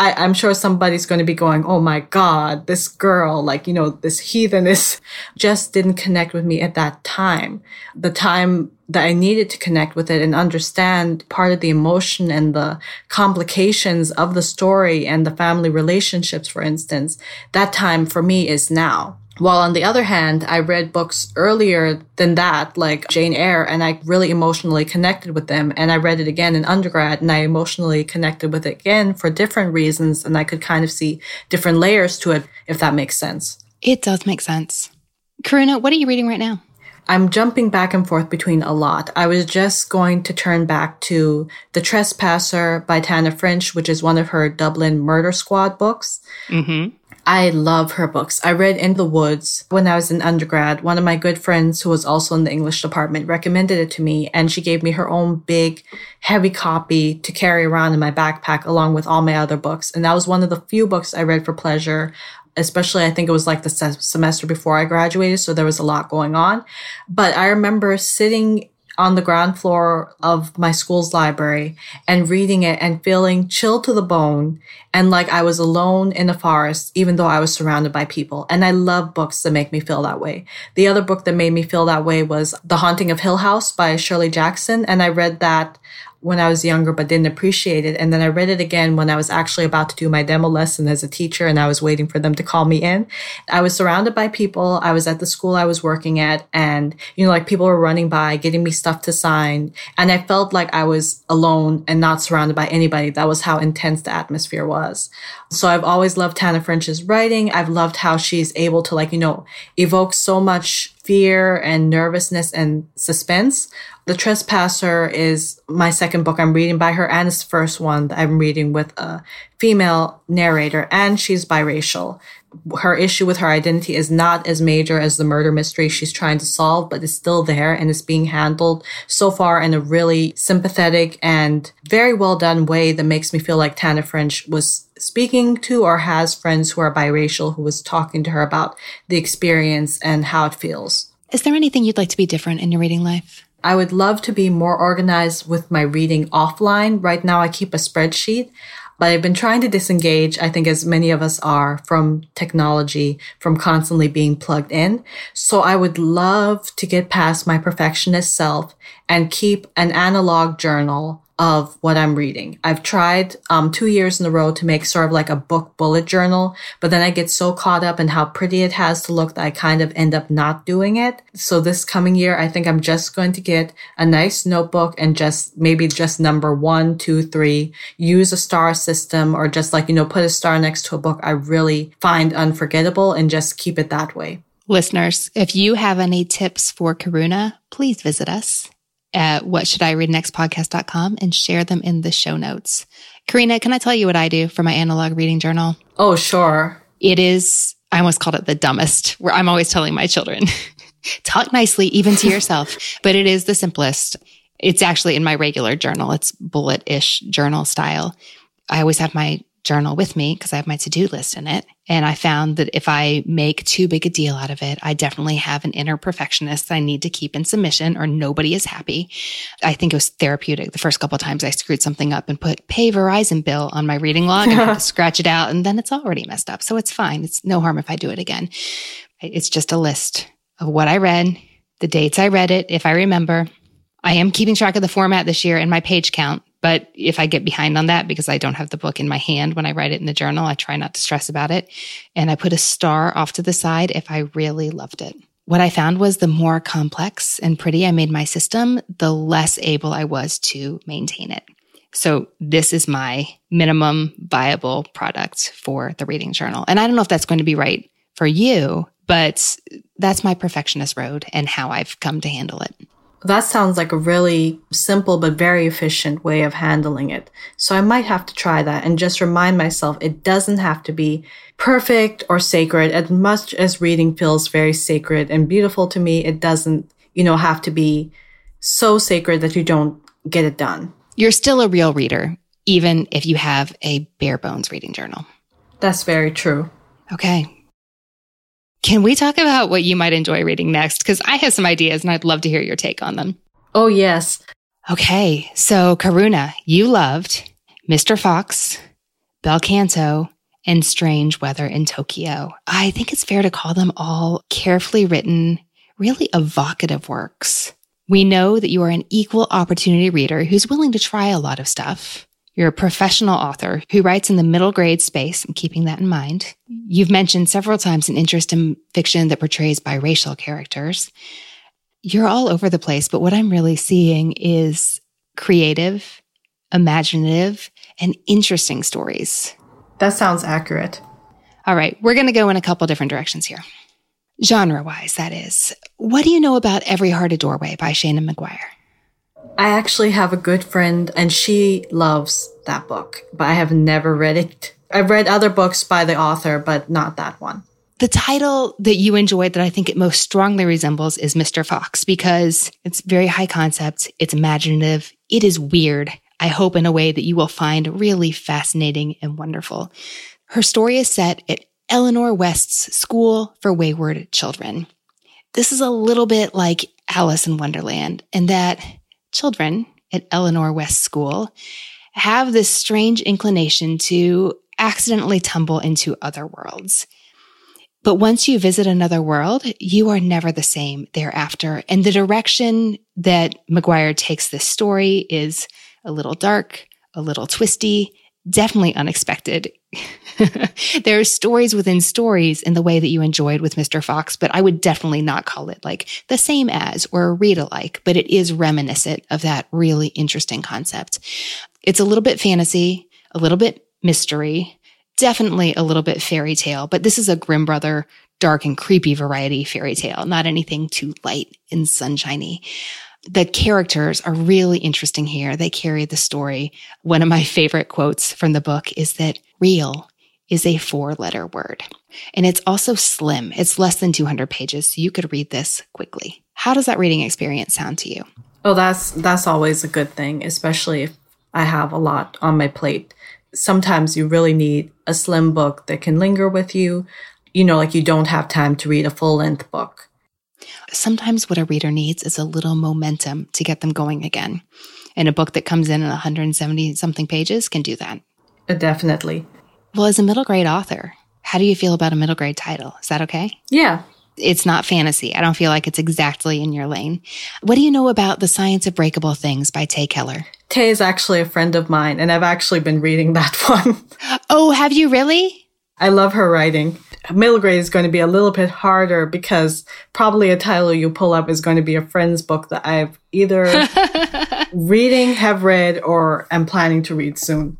I, am sure somebody's going to be going, Oh my God, this girl, like, you know, this heatheness just didn't connect with me at that time. The time that I needed to connect with it and understand part of the emotion and the complications of the story and the family relationships, for instance, that time for me is now. While on the other hand, I read books earlier than that, like Jane Eyre, and I really emotionally connected with them. And I read it again in undergrad and I emotionally connected with it again for different reasons. And I could kind of see different layers to it, if that makes sense. It does make sense. Karuna, what are you reading right now? I'm jumping back and forth between a lot. I was just going to turn back to The Trespasser by Tana French, which is one of her Dublin Murder Squad books. Mm-hmm. I love her books. I read In the Woods when I was in undergrad. One of my good friends who was also in the English department recommended it to me and she gave me her own big, heavy copy to carry around in my backpack along with all my other books. And that was one of the few books I read for pleasure especially I think it was like the se- semester before I graduated, so there was a lot going on. But I remember sitting on the ground floor of my school's library and reading it and feeling chilled to the bone and like I was alone in the forest, even though I was surrounded by people. And I love books that make me feel that way. The other book that made me feel that way was The Haunting of Hill House by Shirley Jackson. And I read that when I was younger, but didn't appreciate it. And then I read it again when I was actually about to do my demo lesson as a teacher and I was waiting for them to call me in. I was surrounded by people. I was at the school I was working at and, you know, like people were running by, getting me stuff to sign. And I felt like I was alone and not surrounded by anybody. That was how intense the atmosphere was. So I've always loved Tana French's writing. I've loved how she's able to like, you know, evoke so much fear and nervousness and suspense the Trespasser is my second book I'm reading by her, and it's the first one that I'm reading with a female narrator, and she's biracial. Her issue with her identity is not as major as the murder mystery she's trying to solve, but it's still there and it's being handled so far in a really sympathetic and very well done way that makes me feel like Tana French was speaking to or has friends who are biracial who was talking to her about the experience and how it feels. Is there anything you'd like to be different in your reading life? I would love to be more organized with my reading offline. Right now, I keep a spreadsheet, but I've been trying to disengage, I think, as many of us are from technology, from constantly being plugged in. So I would love to get past my perfectionist self and keep an analog journal of what I'm reading. I've tried um, two years in a row to make sort of like a book bullet journal, but then I get so caught up in how pretty it has to look that I kind of end up not doing it. So this coming year, I think I'm just going to get a nice notebook and just maybe just number one, two, three, use a star system or just like, you know, put a star next to a book I really find unforgettable and just keep it that way. Listeners, if you have any tips for Karuna, please visit us at what should I read next podcast.com and share them in the show notes. Karuna, can I tell you what I do for my analog reading journal? Oh, sure. It is, I almost called it the dumbest, where I'm always telling my children, talk nicely, even to yourself, but it is the simplest. It's actually in my regular journal. It's bullet ish journal style. I always have my journal with me because I have my to do list in it. And I found that if I make too big a deal out of it, I definitely have an inner perfectionist that I need to keep in submission or nobody is happy. I think it was therapeutic. The first couple of times I screwed something up and put pay Verizon bill on my reading log and had to scratch it out and then it's already messed up. So it's fine. It's no harm if I do it again. It's just a list of what I read, the dates I read it, if I remember. I am keeping track of the format this year and my page count but if I get behind on that because I don't have the book in my hand when I write it in the journal, I try not to stress about it. And I put a star off to the side if I really loved it. What I found was the more complex and pretty I made my system, the less able I was to maintain it. So this is my minimum viable product for the reading journal. And I don't know if that's going to be right for you, but that's my perfectionist road and how I've come to handle it. That sounds like a really simple but very efficient way of handling it. So I might have to try that and just remind myself it doesn't have to be perfect or sacred. As much as reading feels very sacred and beautiful to me, it doesn't, you know, have to be so sacred that you don't get it done. You're still a real reader, even if you have a bare bones reading journal. That's very true. Okay. Can we talk about what you might enjoy reading next? Because I have some ideas and I'd love to hear your take on them. Oh, yes. Okay. So, Karuna, you loved Mr. Fox, Bel Canto, and Strange Weather in Tokyo. I think it's fair to call them all carefully written, really evocative works. We know that you are an equal opportunity reader who's willing to try a lot of stuff. You're a professional author who writes in the middle grade space. I'm keeping that in mind. You've mentioned several times an interest in fiction that portrays biracial characters. You're all over the place, but what I'm really seeing is creative, imaginative, and interesting stories. That sounds accurate. All right, we're going to go in a couple different directions here. Genre wise, that is. What do you know about Every Heart a Doorway by Seanan McGuire? I actually have a good friend and she loves that book, but I have never read it. I've read other books by the author, but not that one. The title that you enjoyed that I think it most strongly resembles is Mr. Fox because it's very high concept. It's imaginative. It is weird. I hope in a way that you will find really fascinating and wonderful. Her story is set at Eleanor West's School for Wayward Children. This is a little bit like Alice in Wonderland and that children at Eleanor West School have this strange inclination to accidentally tumble into other worlds. But once you visit another world, you are never the same thereafter. And the direction that McGuire takes this story is a little dark, a little twisty, definitely unexpected. there are stories within stories in the way that you enjoyed with Mr. Fox, but I would definitely not call it like the same as or a read alike, but it is reminiscent of that really interesting concept. It's a little bit fantasy, a little bit mystery, definitely a little bit fairy tale, but this is a Grimm brother dark and creepy variety fairy tale, not anything too light and sunshiny. The characters are really interesting here. They carry the story. One of my favorite quotes from the book is that real is a four letter word. And it's also slim. It's less than 200 pages, so you could read this quickly. How does that reading experience sound to you? Oh, that's that's always a good thing, especially if I have a lot on my plate. Sometimes you really need a slim book that can linger with you. You know, like you don't have time to read a full length book. Sometimes what a reader needs is a little momentum to get them going again. And a book that comes in at 170 something pages can do that. Uh, definitely. Well, as a middle grade author, how do you feel about a middle grade title? Is that okay? Yeah. It's not fantasy. I don't feel like it's exactly in your lane. What do you know about The Science of Breakable Things by Tae Keller? Tae is actually a friend of mine, and I've actually been reading that one. Oh, have you really? I love her writing. Middle grade is going to be a little bit harder because probably a title you pull up is going to be a friend's book that I've either reading, have read, or am planning to read soon.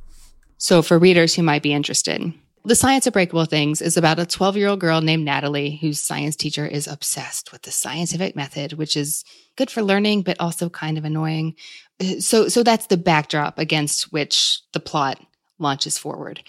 So, for readers who might be interested, The Science of Breakable Things is about a 12 year old girl named Natalie whose science teacher is obsessed with the scientific method, which is good for learning, but also kind of annoying. Uh, so, so that's the backdrop against which the plot launches forward.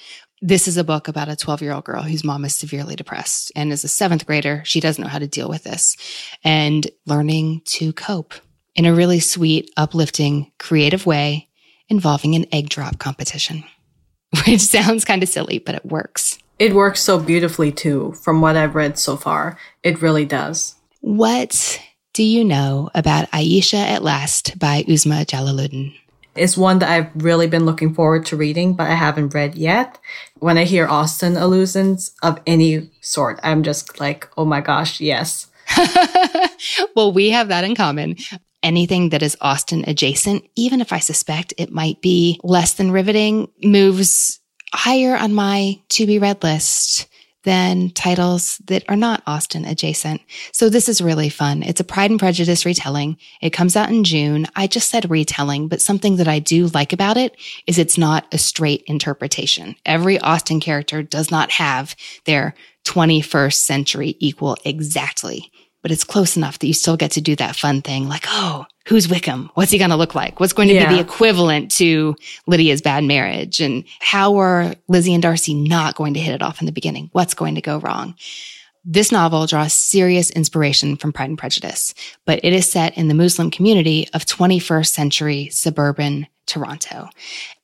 This is a book about a 12 year old girl whose mom is severely depressed. And as a seventh grader, she doesn't know how to deal with this and learning to cope in a really sweet, uplifting, creative way involving an egg drop competition, which sounds kind of silly, but it works. It works so beautifully too, from what I've read so far. It really does. What do you know about Ayesha at Last by Uzma Jalaluddin? It's one that I've really been looking forward to reading, but I haven't read yet. When I hear Austen allusions of any sort, I'm just like, oh my gosh, yes. well, we have that in common. Anything that is Austen adjacent, even if I suspect it might be less than riveting, moves higher on my to be read list than titles that are not Austen adjacent. So this is really fun. It's a Pride and Prejudice retelling. It comes out in June. I just said retelling, but something that I do like about it is it's not a straight interpretation. Every Austen character does not have their 21st century equal exactly but it's close enough that you still get to do that fun thing like, oh, who's Wickham? What's he going to look like? What's going to yeah. be the equivalent to Lydia's bad marriage? And how are Lizzie and Darcy not going to hit it off in the beginning? What's going to go wrong? This novel draws serious inspiration from Pride and Prejudice, but it is set in the Muslim community of 21st century suburban Toronto.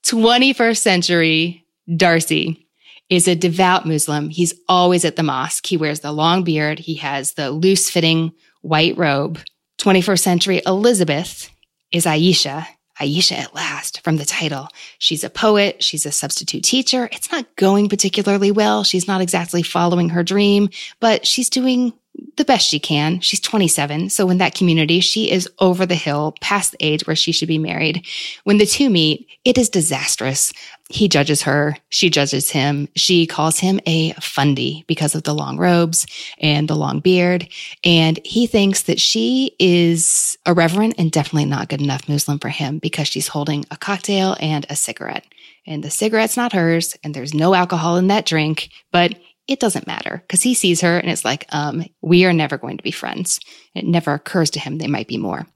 21st century Darcy is a devout Muslim. He's always at the mosque. He wears the long beard. He has the loose fitting white robe. 21st century Elizabeth is Ayesha. Ayesha at last from the title. She's a poet. She's a substitute teacher. It's not going particularly well. She's not exactly following her dream, but she's doing the best she can. She's 27. So in that community, she is over the hill past the age where she should be married. When the two meet, it is disastrous. He judges her. She judges him. She calls him a fundy because of the long robes and the long beard. And he thinks that she is irreverent and definitely not good enough Muslim for him because she's holding a cocktail and a cigarette. And the cigarette's not hers and there's no alcohol in that drink, but it doesn't matter because he sees her and it's like, um, we are never going to be friends. It never occurs to him they might be more.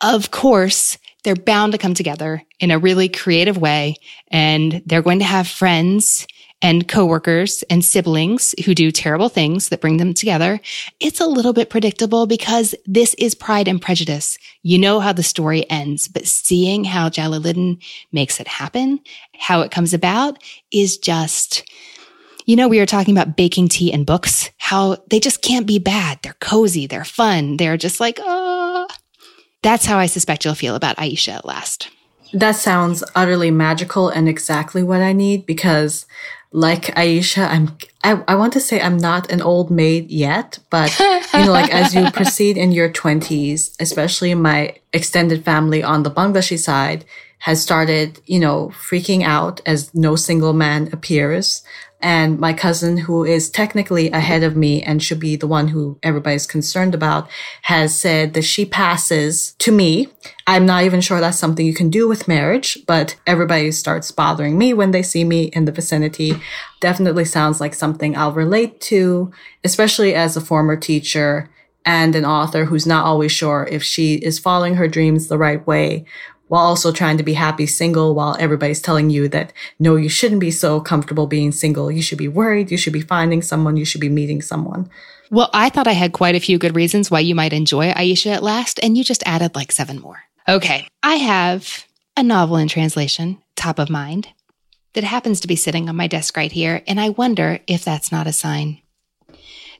Of course, they're bound to come together in a really creative way and they're going to have friends and coworkers and siblings who do terrible things that bring them together. It's a little bit predictable because this is Pride and Prejudice. You know how the story ends, but seeing how Jalaluddin makes it happen, how it comes about is just, you know, we were talking about baking tea and books, how they just can't be bad. They're cozy. They're fun. They're just like, oh, That's how I suspect you'll feel about Ayesha at last. That sounds utterly magical and exactly what I need because like Ayesha, I'm I, I want to say I'm not an old maid yet, but you know, like as you proceed in your twenties, especially my extended family on the Bangladeshi side has started, you know, freaking out as no single man appears. And my cousin, who is technically ahead of me and should be the one who everybody's concerned about, has said that she passes to me. I'm not even sure that's something you can do with marriage, but everybody starts bothering me when they see me in the vicinity. Definitely sounds like something I'll relate to, especially as a former teacher and an author who's not always sure if she is following her dreams the right way while also trying to be happy single while everybody's telling you that no, you shouldn't be so comfortable being single. You should be worried. You should be finding someone. You should be meeting someone. Well, I thought I had quite a few good reasons why you might enjoy Ayesha at last, and you just added like seven more. Okay. I have a novel in translation, top of mind, that happens to be sitting on my desk right here, and I wonder if that's not a sign.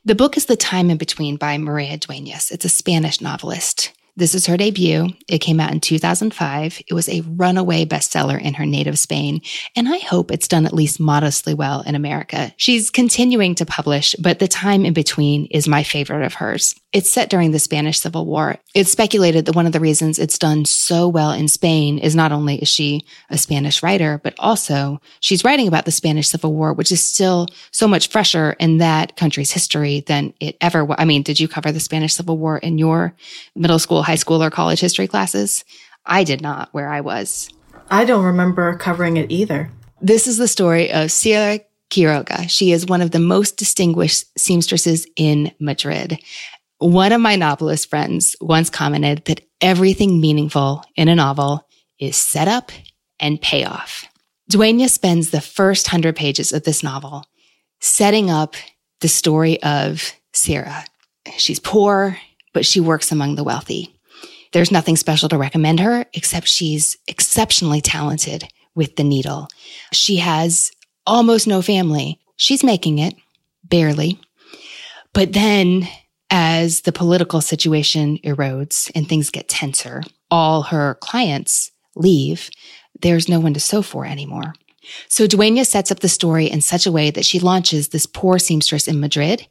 The book is The Time in Between by Maria Duenas. It's a Spanish novelist. This is her debut. It came out in 2005. It was a runaway bestseller in her native Spain, and I hope it's done at least modestly well in America. She's continuing to publish, but the time in between is my favorite of hers. It's set during the Spanish Civil War. It's speculated that one of the reasons it's done so well in Spain is not only is she a Spanish writer, but also she's writing about the Spanish Civil War, which is still so much fresher in that country's history than it ever was. I mean, did you cover the Spanish Civil War in your middle school, high school, or college history classes? I did not where I was. I don't remember covering it either. This is the story of Sira Quiroga. She is one of the most distinguished seamstresses in Madrid. One of my novelist friends once commented that everything meaningful in a novel is setup and payoff. Duena spends the first hundred pages of this novel setting up the story of Sarah. She's poor, but she works among the wealthy. There's nothing special to recommend her except she's exceptionally talented with the needle. She has almost no family. She's making it, barely. But then as the political situation erodes and things get tenser, all her clients leave. There's no one to sew for anymore. So Duena sets up the story in such a way that she launches this poor seamstress in Madrid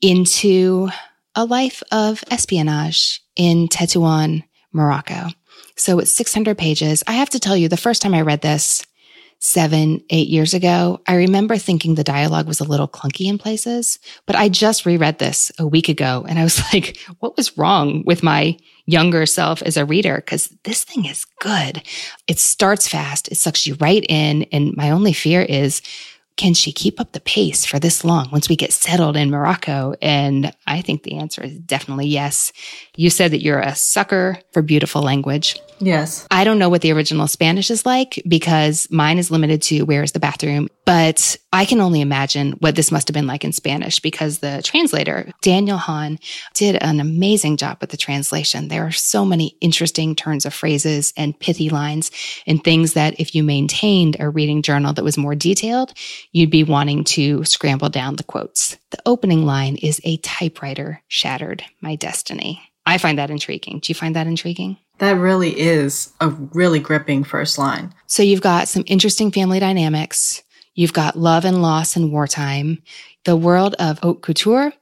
into a life of espionage in Tetuan, Morocco. So it's 600 pages. I have to tell you, the first time I read this, seven, eight years ago, I remember thinking the dialogue was a little clunky in places, but I just reread this a week ago and I was like, what was wrong with my younger self as a reader? Cause this thing is good. It starts fast. It sucks you right in. And my only fear is, can she keep up the pace for this long once we get settled in Morocco? And I think the answer is definitely yes. You said that you're a sucker for beautiful language. Yes. I don't know what the original Spanish is like because mine is limited to where is the bathroom, but I can only imagine what this must have been like in Spanish because the translator, Daniel Hahn, did an amazing job with the translation. There are so many interesting turns of phrases and pithy lines and things that if you maintained a reading journal that was more detailed, you'd be wanting to scramble down the quotes. The opening line is a typewriter shattered my destiny. I find that intriguing. Do you find that intriguing? That really is a really gripping first line. So you've got some interesting family dynamics. You've got love and loss in wartime, the world of haute couture,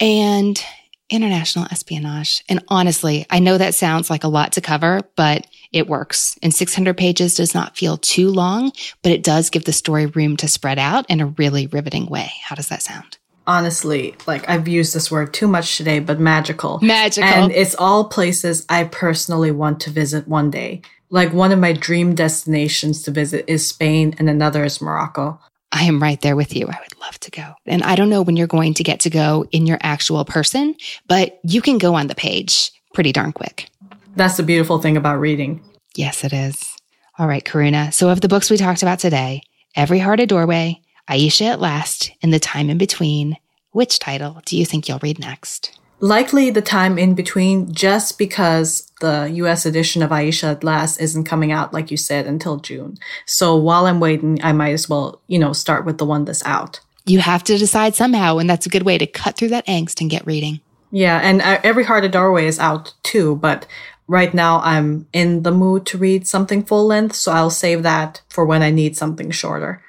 and international espionage. And honestly, I know that sounds like a lot to cover, but it works. And 600 pages does not feel too long, but it does give the story room to spread out in a really riveting way. How does that sound? honestly, like I've used this word too much today, but magical. Magical. And it's all places I personally want to visit one day. Like one of my dream destinations to visit is Spain and another is Morocco. I am right there with you. I would love to go. And I don't know when you're going to get to go in your actual person, but you can go on the page pretty darn quick. That's the beautiful thing about reading. Yes, it is. All right, Karuna. So, of the books we talked about today, Every Heart a Doorway, Ayesha at Last, and The Time in Between, which title do you think you'll read next? Likely the time in between, just because the US edition of Ayesha at Last isn't coming out, like you said, until June. So while I'm waiting, I might as well, you know, start with the one that's out. You have to decide somehow, and that's a good way to cut through that angst and get reading. Yeah, and uh, Every Heart a Doorway is out too, but right now I'm in the mood to read something full length, so I'll save that for when I need something shorter.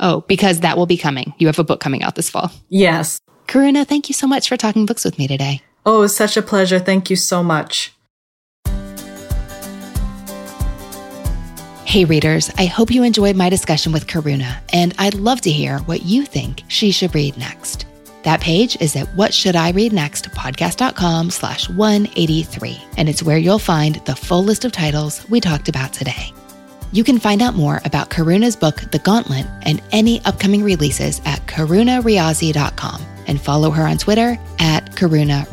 Oh, because that will be coming. You have a book coming out this fall. Yes. Karuna, thank you so much for talking books with me today. Oh, it's such a pleasure. Thank you so much. Hey, readers, I hope you enjoyed my discussion with Karuna, and I'd love to hear what you think she should read next. That page is at what should I read next podcast.com slash 183, and it's where you'll find the full list of titles we talked about today. You can find out more about Karuna's book, The Gauntlet, and any upcoming releases at karunariazi.com and follow her on Twitter at Karuna.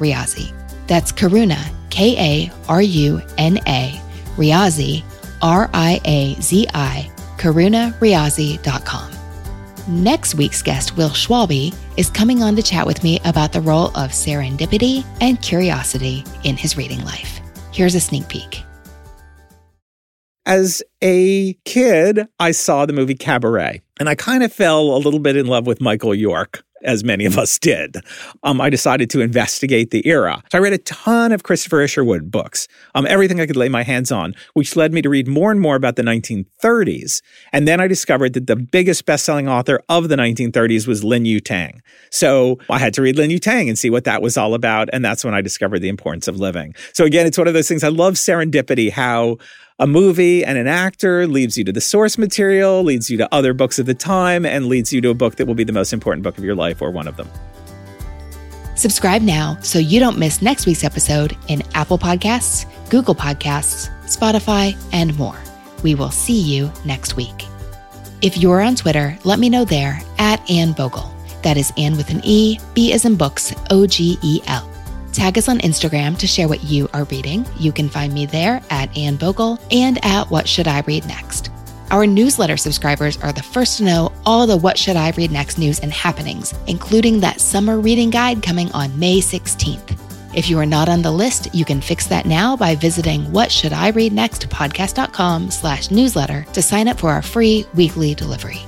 That's Karuna, K A R U N A, Riazi, R I A Z I, karunariazi.com. Next week's guest, Will Schwalbe, is coming on to chat with me about the role of serendipity and curiosity in his reading life. Here's a sneak peek. As a kid, I saw the movie Cabaret, and I kind of fell a little bit in love with Michael York as many of us did. Um, I decided to investigate the era. So I read a ton of Christopher Isherwood books, um, everything I could lay my hands on, which led me to read more and more about the 1930s. And then I discovered that the biggest best-selling author of the 1930s was Lin Yutang. So I had to read Lin Yutang and see what that was all about. And that's when I discovered the importance of living. So again, it's one of those things. I love serendipity, how a movie and an actor leads you to the source material, leads you to other books of the time, and leads you to a book that will be the most important book of your life or one of them. Subscribe now so you don't miss next week's episode in Apple Podcasts, Google Podcasts, Spotify, and more. We will see you next week. If you're on Twitter, let me know there at Anne Bogel. That is Anne with an E, B as in books, O G E L. Tag us on Instagram to share what you are reading. You can find me there at Anne Bogel and at What Should I Read Next. Our newsletter subscribers are the first to know all the What Should I Read Next news and happenings, including that summer reading guide coming on May 16th. If you are not on the list, you can fix that now by visiting whatshouldireadnextpodcast.com slash newsletter to sign up for our free weekly delivery.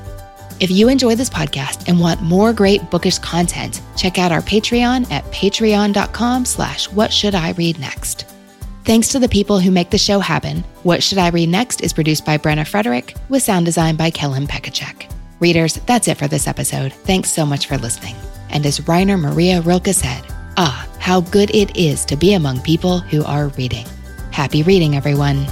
If you enjoy this podcast and want more great bookish content, check out our Patreon at patreon.com slash what should I read next. Thanks to the people who make the show happen, What Should I Read Next is produced by Brenna Frederick with sound design by Kellen Pekacek. Readers, that's it for this episode. Thanks so much for listening. And as Rainer Maria Rilke said, ah, how good it is to be among people who are reading. Happy reading, everyone.